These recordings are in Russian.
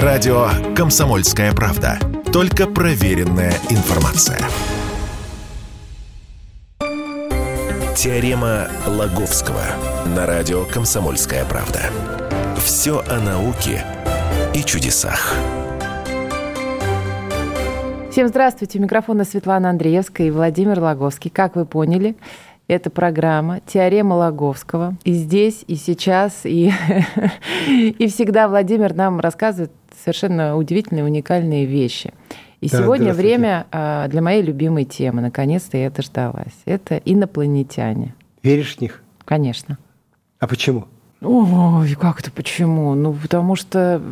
Радио «Комсомольская правда». Только проверенная информация. Теорема Лаговского на радио «Комсомольская правда». Все о науке и чудесах. Всем здравствуйте. У микрофона Светлана Андреевская и Владимир Лаговский. Как вы поняли, это программа «Теорема Лаговского». И здесь, и сейчас, и, и всегда Владимир нам рассказывает совершенно удивительные, уникальные вещи. И да, сегодня время а, для моей любимой темы. Наконец-то я дождалась. Это инопланетяне. Веришь в них? Конечно. А почему? Ой, как это почему? Ну, потому что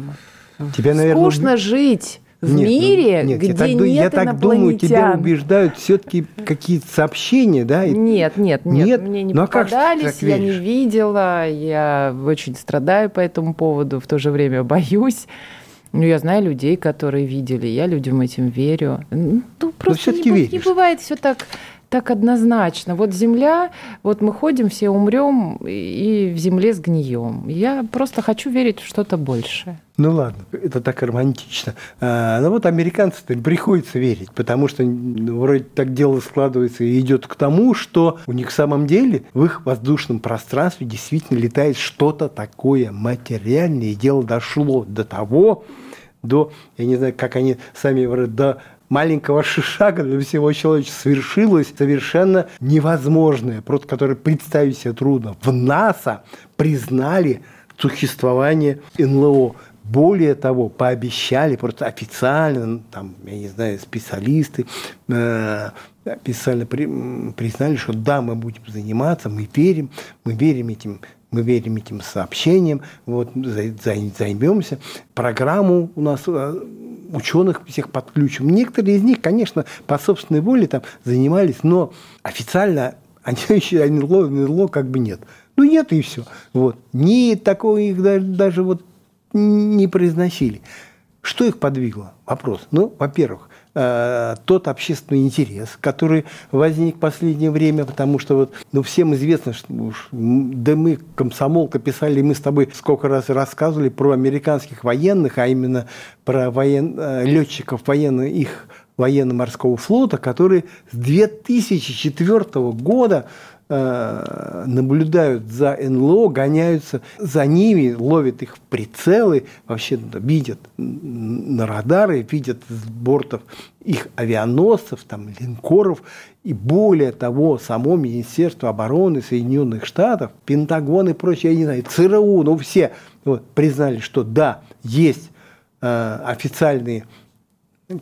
Тебя, наверное, скучно жить в нет, мире, ну, нет, где я так, нет Я так думаю, тебя убеждают все-таки какие-то сообщения, да? Нет, нет, нет, нет? мне не ну, попадались, а как я не видела, я очень страдаю по этому поводу, в то же время боюсь. Ну, я знаю людей, которые видели, я людям этим верю. Ну, просто не, не бывает все так так однозначно. Вот земля, вот мы ходим, все умрем и в земле сгнием. Я просто хочу верить в что-то большее. Ну ладно, это так романтично. А, ну вот американцам-то приходится верить, потому что ну, вроде так дело складывается и идет к тому, что у них в самом деле в их воздушном пространстве действительно летает что-то такое материальное, и дело дошло до того, до, я не знаю, как они сами говорят, до маленького шага для всего человечества свершилось совершенно невозможное, просто которое представить себе трудно. В НАСА признали существование НЛО. Более того, пообещали просто официально, там, я не знаю, специалисты э, официально при, признали, что да, мы будем заниматься, мы верим, мы верим этим мы верим этим сообщениям, вот, займемся. Программу у нас э, ученых всех подключим. Некоторые из них, конечно, по собственной воле там занимались, но официально они еще НЛО, НЛО как бы нет. Ну нет и все. Вот. Ни такого их даже, даже вот не произносили. Что их подвигло? Вопрос. Ну, во-первых, Э, тот общественный интерес, который возник в последнее время, потому что вот, ну, всем известно, что уж, да мы, комсомолка, писали, мы с тобой сколько раз рассказывали про американских военных, а именно про воен... Э, летчиков военных, их военно-морского флота, которые с 2004 года Э, наблюдают за НЛО, гоняются за ними, ловят их в прицелы, вообще видят на радары, видят с бортов их авианосцев, там, линкоров. И более того, само Министерство обороны Соединенных Штатов, Пентагон и прочее, я не знаю, ЦРУ, ну все вот, признали, что да, есть э, официальные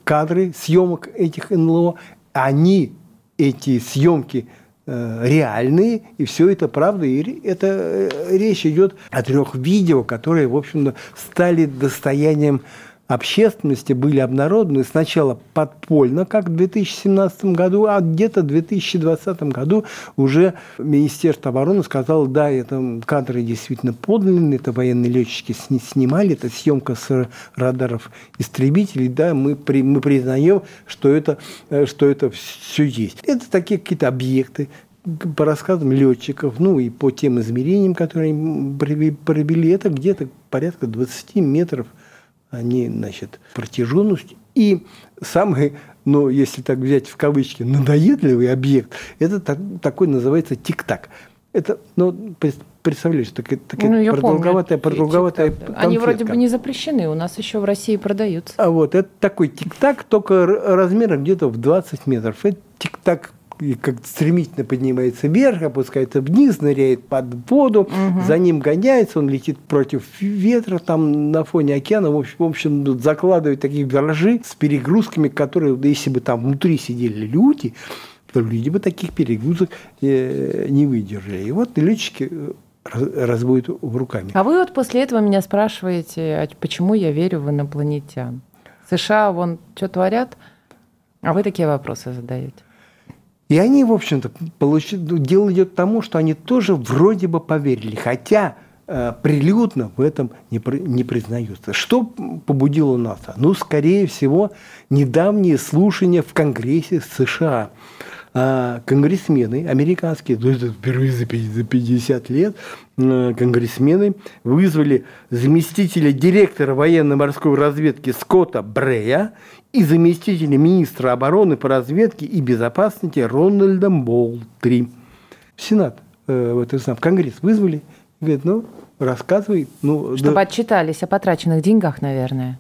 кадры съемок этих НЛО, они эти съемки реальные, и все это правда. И это э, речь идет о трех видео, которые, в общем-то, стали достоянием общественности были обнародованы сначала подпольно, как в 2017 году, а где-то в 2020 году уже Министерство обороны сказало, да, это кадры действительно подлинные, это военные летчики снимали, это съемка с радаров истребителей, да, мы, при, мы признаем, что это, э, что это все есть. Это такие какие-то объекты, по рассказам летчиков, ну и по тем измерениям, которые провели, это где-то порядка 20 метров они, значит, протяженность. И самый, ну, если так взять в кавычки, надоедливый объект, это так, такой называется тик-так. Это, ну, представляешь, такая, такая ну, продолговатая, продолговатая конфетка. Они вроде бы не запрещены, у нас еще в России продаются. А вот, это такой тик-так, только размером где-то в 20 метров. Это тик-так и как стремительно поднимается вверх, опускается вниз, ныряет под воду, угу. за ним гоняется, он летит против ветра там на фоне океана, в общем, в общем закладывает такие виражи с перегрузками, которые, если бы там внутри сидели люди, то люди бы таких перегрузок э, не выдержали. И вот летчики э, разводят руками. А вы вот после этого меня спрашиваете, а почему я верю в инопланетян? США вон что творят, а вы такие вопросы задаете. И они, в общем-то, получили, ну, дело идет к тому, что они тоже вроде бы поверили, хотя э, прилюдно в этом не, не признаются. Что побудило НАСА? Ну, скорее всего, недавние слушания в Конгрессе США. А конгрессмены американские, ну, это впервые за 50 лет, э, конгрессмены вызвали заместителя директора военно-морской разведки Скотта Брея и заместителя министра обороны по разведке и безопасности Рональда Болтри. В Сенат, э, в, это, в Конгресс вызвали, говорит, ну, рассказывай. Ну, Чтобы да. отчитались о потраченных деньгах, наверное.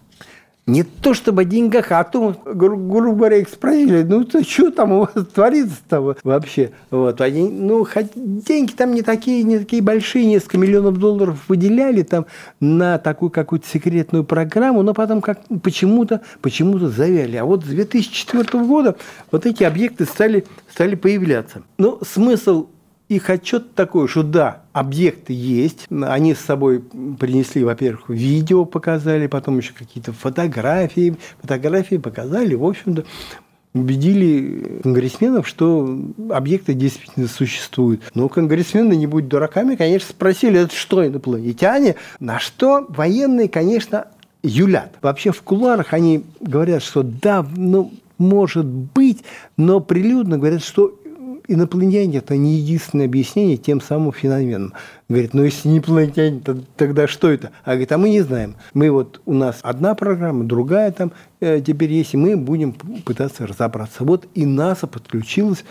Не то чтобы о деньгах, а о том, гру- грубо говоря, их спросили, ну то что там у вас творится-то вообще? Вот, они, ну, хоть деньги там не такие, не такие большие, несколько миллионов долларов выделяли там на такую какую-то секретную программу, но потом как почему-то почему-то завяли. А вот с 2004 года вот эти объекты стали, стали появляться. Но смысл их отчет такой, что да, объекты есть. Они с собой принесли, во-первых, видео показали, потом еще какие-то фотографии. Фотографии показали, в общем-то, убедили конгрессменов, что объекты действительно существуют. Но конгрессмены, не будь дураками, конечно, спросили, это что, инопланетяне? На что военные, конечно, юлят. Вообще в кулуарах они говорят, что да, ну, может быть, но прилюдно говорят, что инопланетяне – это не единственное объяснение тем самым феноменам. Говорит, ну если не инопланетяне, то тогда что это? А говорит, а мы не знаем. Мы вот, у нас одна программа, другая там э, теперь есть, и мы будем пытаться разобраться. Вот и НАСА подключилась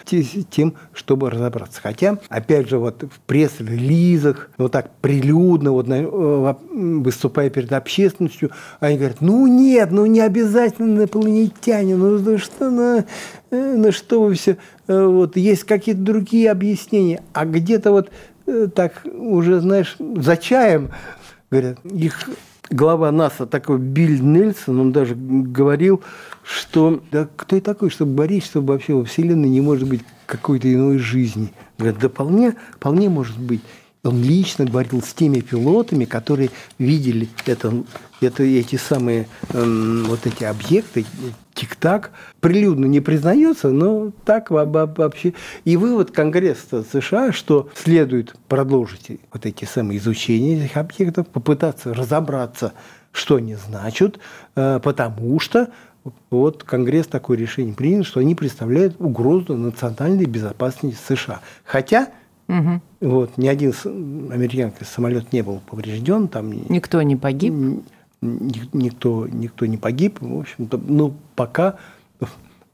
тем, чтобы разобраться. Хотя, опять же, вот в пресс-релизах, вот так прилюдно, вот э, выступая перед общественностью, они говорят, ну нет, ну не обязательно инопланетяне, ну, что, ну, э, ну что вы все, э, вот есть какие-то другие объяснения. А где-то вот так уже, знаешь, за чаем, говорят, их глава НАСА, такой Билл Нельсон, он даже говорил, что да кто и такой, чтобы говорить, чтобы вообще во Вселенной не может быть какой-то иной жизни. Говорят, да вполне, вполне может быть. Он лично говорил с теми пилотами, которые видели это, это, эти самые э, вот эти объекты, тик-так, прилюдно не признается, но так вообще. И вывод Конгресса США, что следует продолжить вот эти самые изучения этих объектов, попытаться разобраться, что они значат, э, потому что вот Конгресс такое решение принял, что они представляют угрозу национальной безопасности США. Хотя Угу. Вот, ни один американский самолет не был поврежден. Там, никто не погиб? Никто, никто не погиб. В общем-то, ну, пока...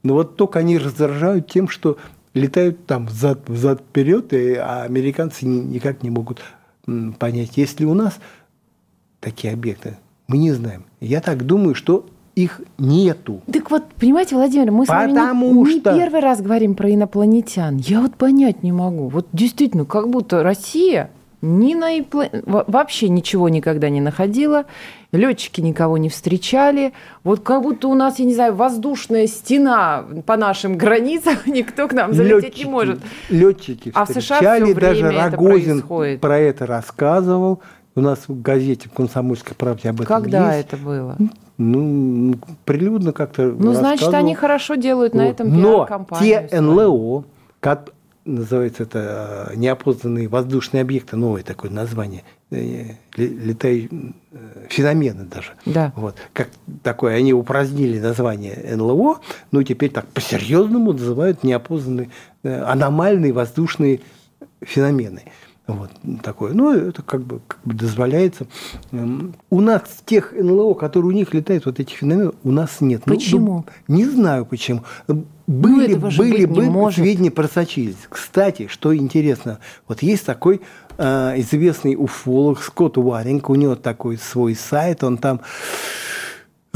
Ну, вот только они раздражают тем, что летают там взад, взад вперед, и, а американцы никак не могут понять, есть ли у нас такие объекты. Мы не знаем. Я так думаю, что их нету. Так вот, понимаете, Владимир, мы Потому с вами не, что... не первый раз говорим про инопланетян. Я вот понять не могу. Вот действительно, как будто Россия ни на ипло... вообще ничего никогда не находила, летчики никого не встречали. Вот как будто у нас, я не знаю, воздушная стена по нашим границам, никто к нам залететь летчики, не может. Летчики а встречали, в США даже Рогозин это про это рассказывал. У нас в газете «Комсомольской правде» об этом Когда есть. это было? Ну, прилюдно как-то Ну, значит, они хорошо делают вот. на этом. Но те НЛО, как называется это э, неопознанные воздушные объекты, новое такое название, э, летающие э, феномены даже. Да. Вот. Как такое, они упразднили название НЛО, но теперь так по-серьезному называют неопознанные аномальные воздушные феномены. Вот такое. Ну, это как бы, как бы дозволяется. Эм, у нас тех НЛО, которые у них летают, вот этих феноменов, у нас нет. Ну, почему? Ну, не знаю почему. Были, ну, были, были может. сведения просочились. Кстати, что интересно, вот есть такой э, известный уфолог Скотт Уаринг, у него такой свой сайт, он там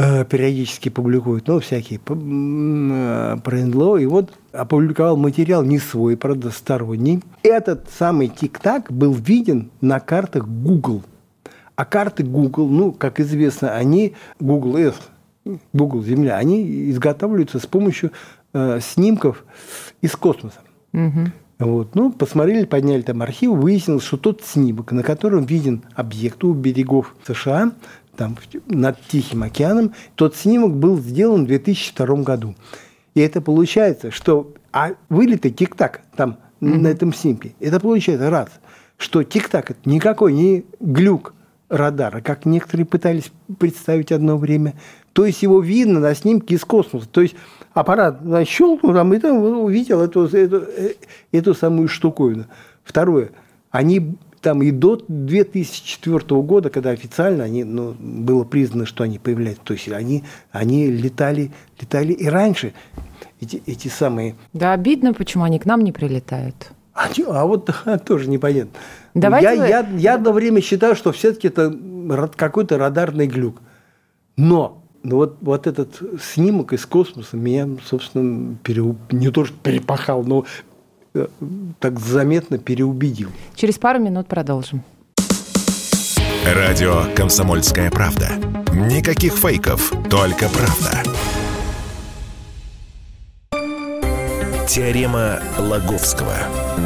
Э, периодически публикует, ну, всякие э, про НЛО. И вот опубликовал материал не свой, правда, сторонний. Этот самый тик-так был виден на картах Google. А карты Google, ну, как известно, они, Google Earth, Google Земля, они изготавливаются с помощью э, снимков из космоса. Угу. Вот. Ну, посмотрели, подняли там архив, выяснилось, что тот снимок, на котором виден объект у берегов США, там, над Тихим океаном. Тот снимок был сделан в 2002 году. И это получается, что а вылеты тик-так там mm-hmm. на этом снимке. Это получается раз, что тик-так это никакой не глюк радара, как некоторые пытались представить одно время. То есть его видно на снимке из космоса. То есть аппарат щелкнул, там, и там увидел эту, эту, эту самую штуковину. Второе. Они там и до 2004 года, когда официально они, ну, было признано, что они появляются, то есть они, они летали, летали и раньше, эти, эти самые... Да, обидно, почему они к нам не прилетают. А, а вот тоже непонятно. Давайте я, вы... я, я одно время считал, что все-таки это какой-то радарный глюк. Но ну вот, вот этот снимок из космоса меня, собственно, пере, не то что перепахал, но э, так заметно переубедил. Через пару минут продолжим. Радио «Комсомольская правда». Никаких фейков, только правда. Теорема Лаговского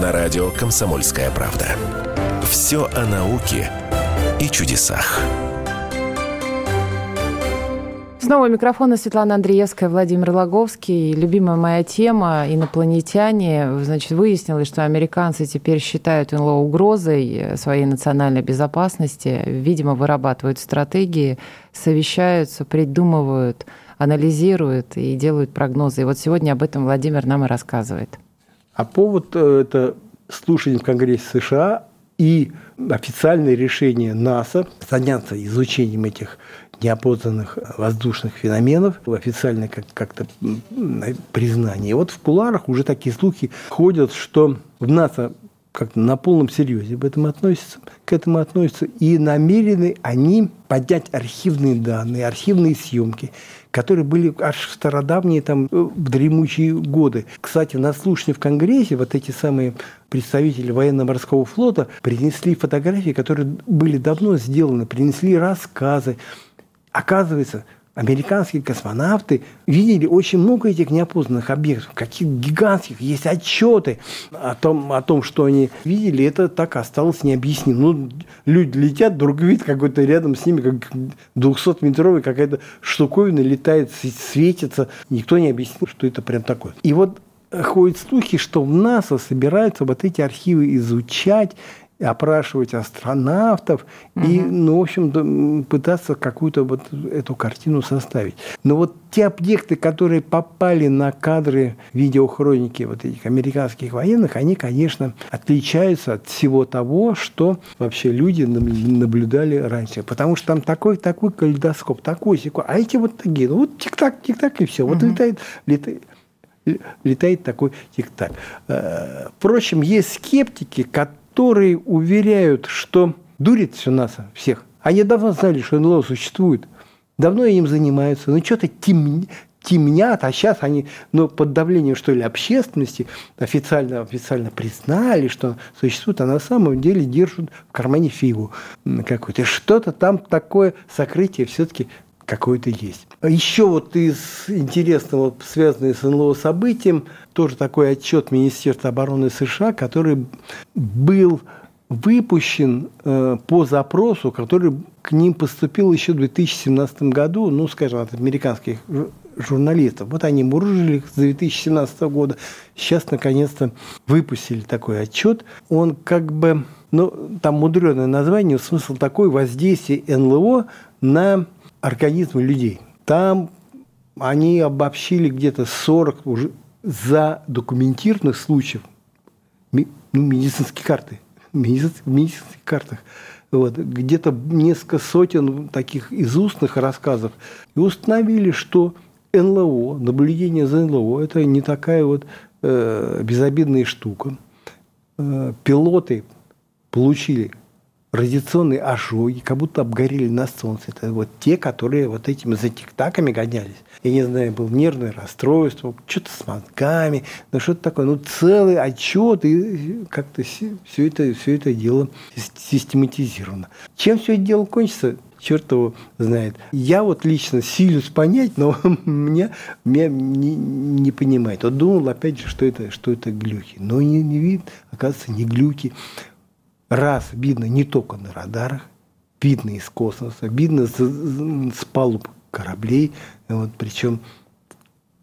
на радио «Комсомольская правда». Все о науке и чудесах. Снова микрофона Светлана Андреевская, Владимир Логовский. Любимая моя тема – инопланетяне. Значит, выяснилось, что американцы теперь считают НЛО угрозой своей национальной безопасности. Видимо, вырабатывают стратегии, совещаются, придумывают, анализируют и делают прогнозы. И вот сегодня об этом Владимир нам и рассказывает. А повод э, – это слушание в Конгрессе США и официальное решение НАСА заняться изучением этих неопознанных воздушных феноменов, официальное как- как-то признание. И вот в куларах уже такие слухи ходят, что в НАСА как на полном серьезе об этом относятся, к этому относятся, и намерены они поднять архивные данные, архивные съемки, которые были аж в стародавние, там, в дремучие годы. Кстати, на слушании в Конгрессе вот эти самые представители военно-морского флота принесли фотографии, которые были давно сделаны, принесли рассказы, Оказывается, американские космонавты видели очень много этих неопознанных объектов, каких гигантских, есть отчеты о том, о том, что они видели, это так осталось необъяснимо. Ну, люди летят, вдруг видят какой-то рядом с ними, как 200-метровый какая-то штуковина летает, светится. Никто не объяснил, что это прям такое. И вот ходят слухи, что в НАСА собираются вот эти архивы изучать, опрашивать астронавтов угу. и, ну, в общем, пытаться какую-то вот эту картину составить. Но вот те объекты, которые попали на кадры видеохроники вот этих американских военных, они, конечно, отличаются от всего того, что вообще люди наблюдали раньше. Потому что там такой, такой калейдоскоп, такой секунд. А эти вот такие, ну вот тик-так, тик-так и все. Вот летает, летает летает такой тик-так. Э, впрочем, есть скептики, которые которые уверяют, что дурит все нас всех. Они давно знали, что НЛО существует. Давно им занимаются. Но что-то тем, темнят, а сейчас они ну, под давлением, что ли, общественности официально, официально признали, что существует, а на самом деле держат в кармане фигу какую-то. Что-то там такое сокрытие все-таки какое-то есть. Еще вот из интересного, связанного с НЛО событием, тоже такой отчет Министерства обороны США, который был выпущен э, по запросу, который к ним поступил еще в 2017 году, ну, скажем, от американских журналистов. Вот они мурыжили с 2017 года. Сейчас, наконец-то, выпустили такой отчет. Он как бы, ну, там мудреное название, смысл такой, воздействие НЛО на организмы людей. Там они обобщили где-то 40 уже задокументированных случаев, ну, медицинские карты, медицинских, медицинских картах, вот, где-то несколько сотен таких из устных рассказов, и установили, что НЛО, наблюдение за НЛО, это не такая вот э, безобидная штука. Э, пилоты получили радиационные ожоги, как будто обгорели на солнце. Это вот те, которые вот этими затиктаками гонялись. Я не знаю, был нервное расстройство, что-то с мозгами, ну что-то такое. Ну, целый отчет, и как-то все это, все это дело систематизировано. Чем все это дело кончится, черт его знает. Я вот лично силюсь понять, но меня, меня не, не понимает. Вот думал, опять же, что это, что это глюки. Но не, не видно, оказывается, не глюки раз видно не только на радарах, видно из космоса, видно с, с палуб кораблей, вот, причем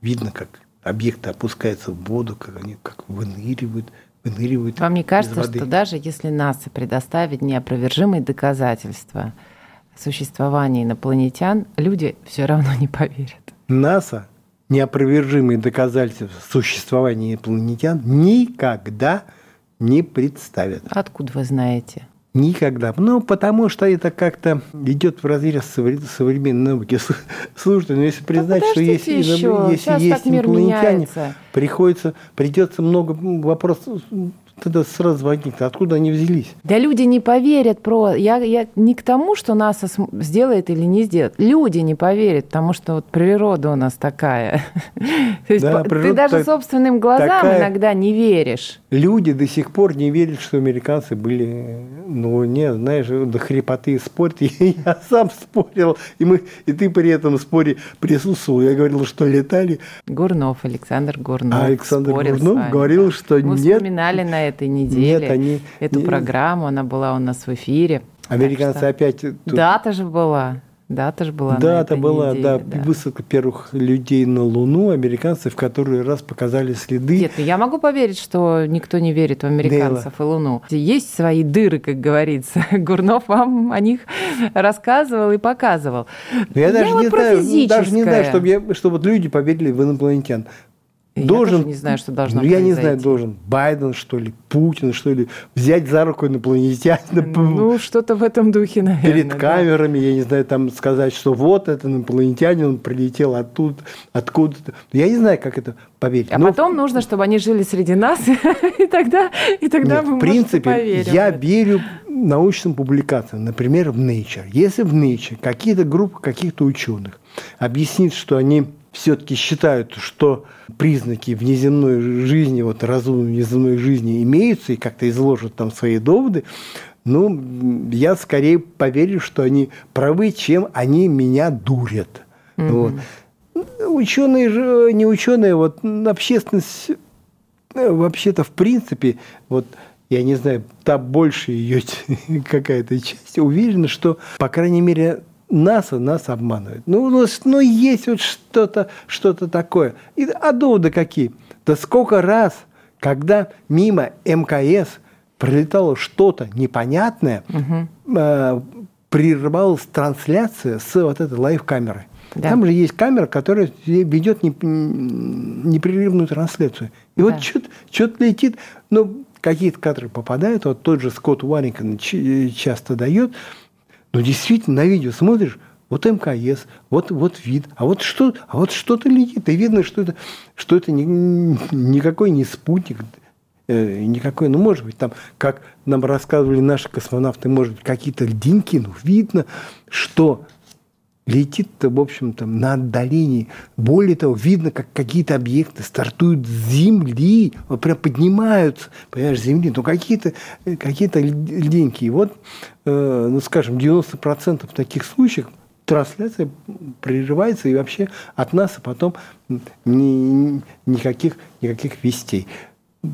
видно, как объекты опускаются в воду, как они как выныривают, выныривают. Вам не кажется, что даже если НАСА предоставит неопровержимые доказательства в существовании инопланетян, люди все равно не поверят. НАСА неопровержимые доказательства существования инопланетян никогда не представят. Откуда вы знаете? Никогда. Ну, потому что это как-то идет в разрез современной науки. Слушайте, ну если признать, что есть, еще. если есть инопланетяне, приходится, придется много вопросов тогда сразу возникнет, откуда они взялись? Да люди не поверят про... Я, я не к тому, что НАСА сделает или не сделает. Люди не поверят, потому что вот природа у нас такая. То есть да, ты даже так, собственным глазам такая... иногда не веришь. Люди до сих пор не верят, что американцы были... Ну, не, знаешь, до хрипоты спорят. Я сам спорил, и, мы, и ты при этом споре присутствовал. Я говорил, что летали. Гурнов, Александр Гурнов. А Александр Гурнов говорил, что мы нет. вспоминали на этой неделе Нет, они... эту программу, она была у нас в эфире. Американцы что... опять... Тут... Дата же была. Дата же была. Дата была, неделе, да, да. Высадка первых людей на Луну. Американцы в который раз показали следы. Нет, ну я могу поверить, что никто не верит в американцев Дейла. и Луну. Есть свои дыры, как говорится. Гурнов вам о них рассказывал и показывал. Я, я даже, вот не знаю, даже не знаю, чтобы, я, чтобы люди поверили в инопланетян должен, я не знаю, что должно ну, Я не знаю, должен Байден, что ли, Путин, что ли, взять за руку инопланетянина. Ну, что-то в этом духе, наверное. Перед камерами, да. я не знаю, там сказать, что вот это инопланетянин, он прилетел оттуда, откуда-то. Я не знаю, как это поверить. А Но... потом нужно, чтобы они жили среди нас, и тогда, и тогда Нет, мы, в принципе, поверим. я верю научным публикациям, например, в Nature. Если в Nature какие-то группы каких-то ученых объяснит, что они все-таки считают, что признаки внеземной жизни, вот разумной внеземной жизни имеются и как-то изложат там свои доводы, ну, я скорее поверю, что они правы, чем они меня дурят. Mm-hmm. Вот. Ученые же, не ученые, вот общественность э, вообще-то в принципе, вот я не знаю, та больше ее какая-то часть уверена, что, по крайней мере, нас нас обманывает. Ну, ну, ну есть вот что-то что такое. И, а доводы какие? Да сколько раз, когда мимо МКС пролетало что-то непонятное, угу. э, прерывалась трансляция с вот этой лайв-камеры. Да. Там же есть камера, которая ведет непрерывную трансляцию. И да. вот что-то летит, ну, какие-то кадры попадают, вот тот же Скотт Уаррингтон часто дает, но действительно на видео смотришь, вот МКС, вот, вот вид, а вот что, а вот что-то летит, и видно, что это, что это не, никакой не спутник, э, никакой, ну, может быть, там, как нам рассказывали наши космонавты, может быть, какие-то льдинки, ну, видно, что летит-то, в общем-то, на отдалении. Более того, видно, как какие-то объекты стартуют с Земли, вот прям поднимаются, понимаешь, с Земли, но какие-то какие льдинки. И вот, э, ну, скажем, 90% таких случаев трансляция прерывается, и вообще от нас а потом ни, никаких, никаких вестей.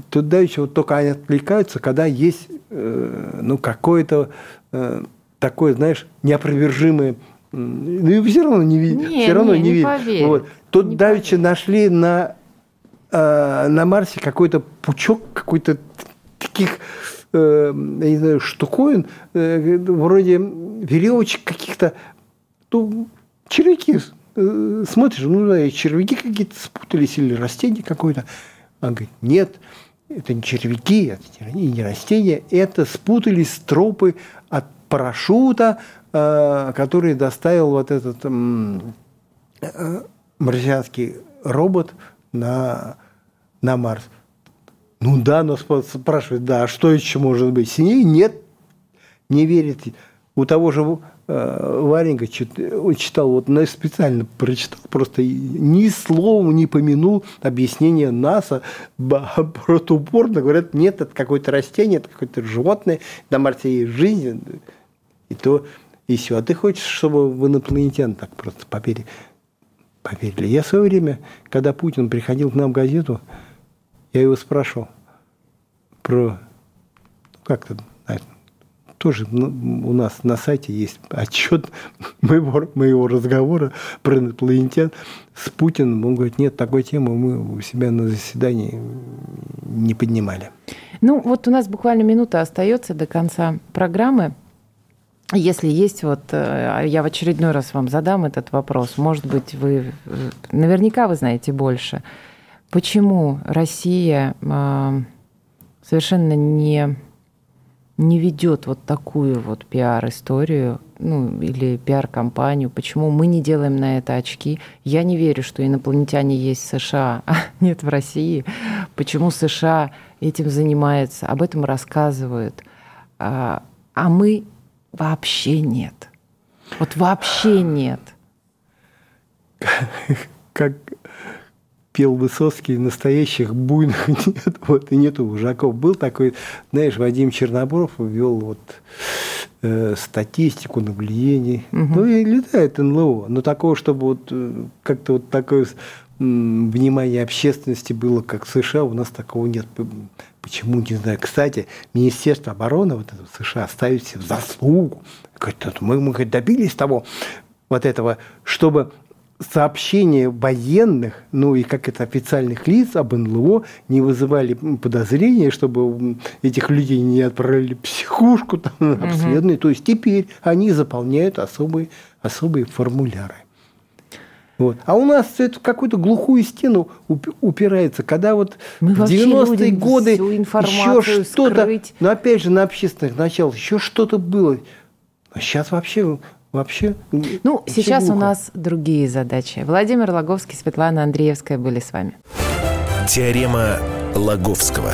Тут дальше вот только они отвлекаются, когда есть э, ну, какое-то э, такое, знаешь, неопровержимое ну и все равно не видит. все равно не, не, не видит. Вот. Тут не давеча нашли на, э, на Марсе какой-то пучок, какой-то таких э, я не знаю, штуковин, э, вроде веревочек каких-то, ну, червяки. Э, смотришь, ну, да, червяки какие-то спутались или растение какое-то. Он говорит, нет, это не червяки, это не растения, это спутались стропы от парашюта, который доставил вот этот э, марсианский робот на, на Марс. Ну да, но спрашивает, да, а что еще может быть? Синее? Нет, не верит. У того же э, Варенька читал, вот специально прочитал, просто ни словом не помянул объяснение НАСА, просто упорно говорят, нет, это какое-то растение, это какое-то животное, на Марсе есть жизнь. И то и все. А ты хочешь, чтобы в инопланетян так просто поверили? поверили. Я в свое время, когда Путин приходил к нам в газету, я его спрашивал про, как-то, тоже у нас на сайте есть отчет моего, моего разговора про инопланетян с Путиным. Он говорит, нет, такой темы мы у себя на заседании не поднимали. Ну, вот у нас буквально минута остается до конца программы. Если есть вот, э, я в очередной раз вам задам этот вопрос, может быть, вы, э, наверняка вы знаете больше, почему Россия э, совершенно не, не ведет вот такую вот пиар-историю, ну, или пиар-компанию, почему мы не делаем на это очки. Я не верю, что инопланетяне есть в США, а нет в России. Почему США этим занимается, об этом рассказывают. А, а мы Вообще нет. Вот вообще нет. Как пел Высоцкий, настоящих буйных нет, вот и нету вожаков. Был такой, знаешь, Вадим Чернобров ввел вот э, статистику наблюдений. Угу. Ну и летает НЛО, но такого, чтобы вот э, как-то вот такое внимание общественности было, как в США, у нас такого нет. Почему, не знаю. Кстати, Министерство обороны вот этого США ставит себе в заслугу. Говорит, мы, мы добились того, вот этого, чтобы сообщения военных, ну и как это официальных лиц об НЛО не вызывали подозрения, чтобы этих людей не отправили в психушку там, на обследование. Угу. То есть теперь они заполняют особые, особые формуляры. Вот. А у нас это какую-то глухую стену упирается, когда вот Мы в 90-е годы еще что-то, но опять же на общественных началах еще что-то было. А сейчас вообще вообще. Ну, вообще сейчас глухо. у нас другие задачи. Владимир Логовский, Светлана Андреевская были с вами. Теорема Логовского.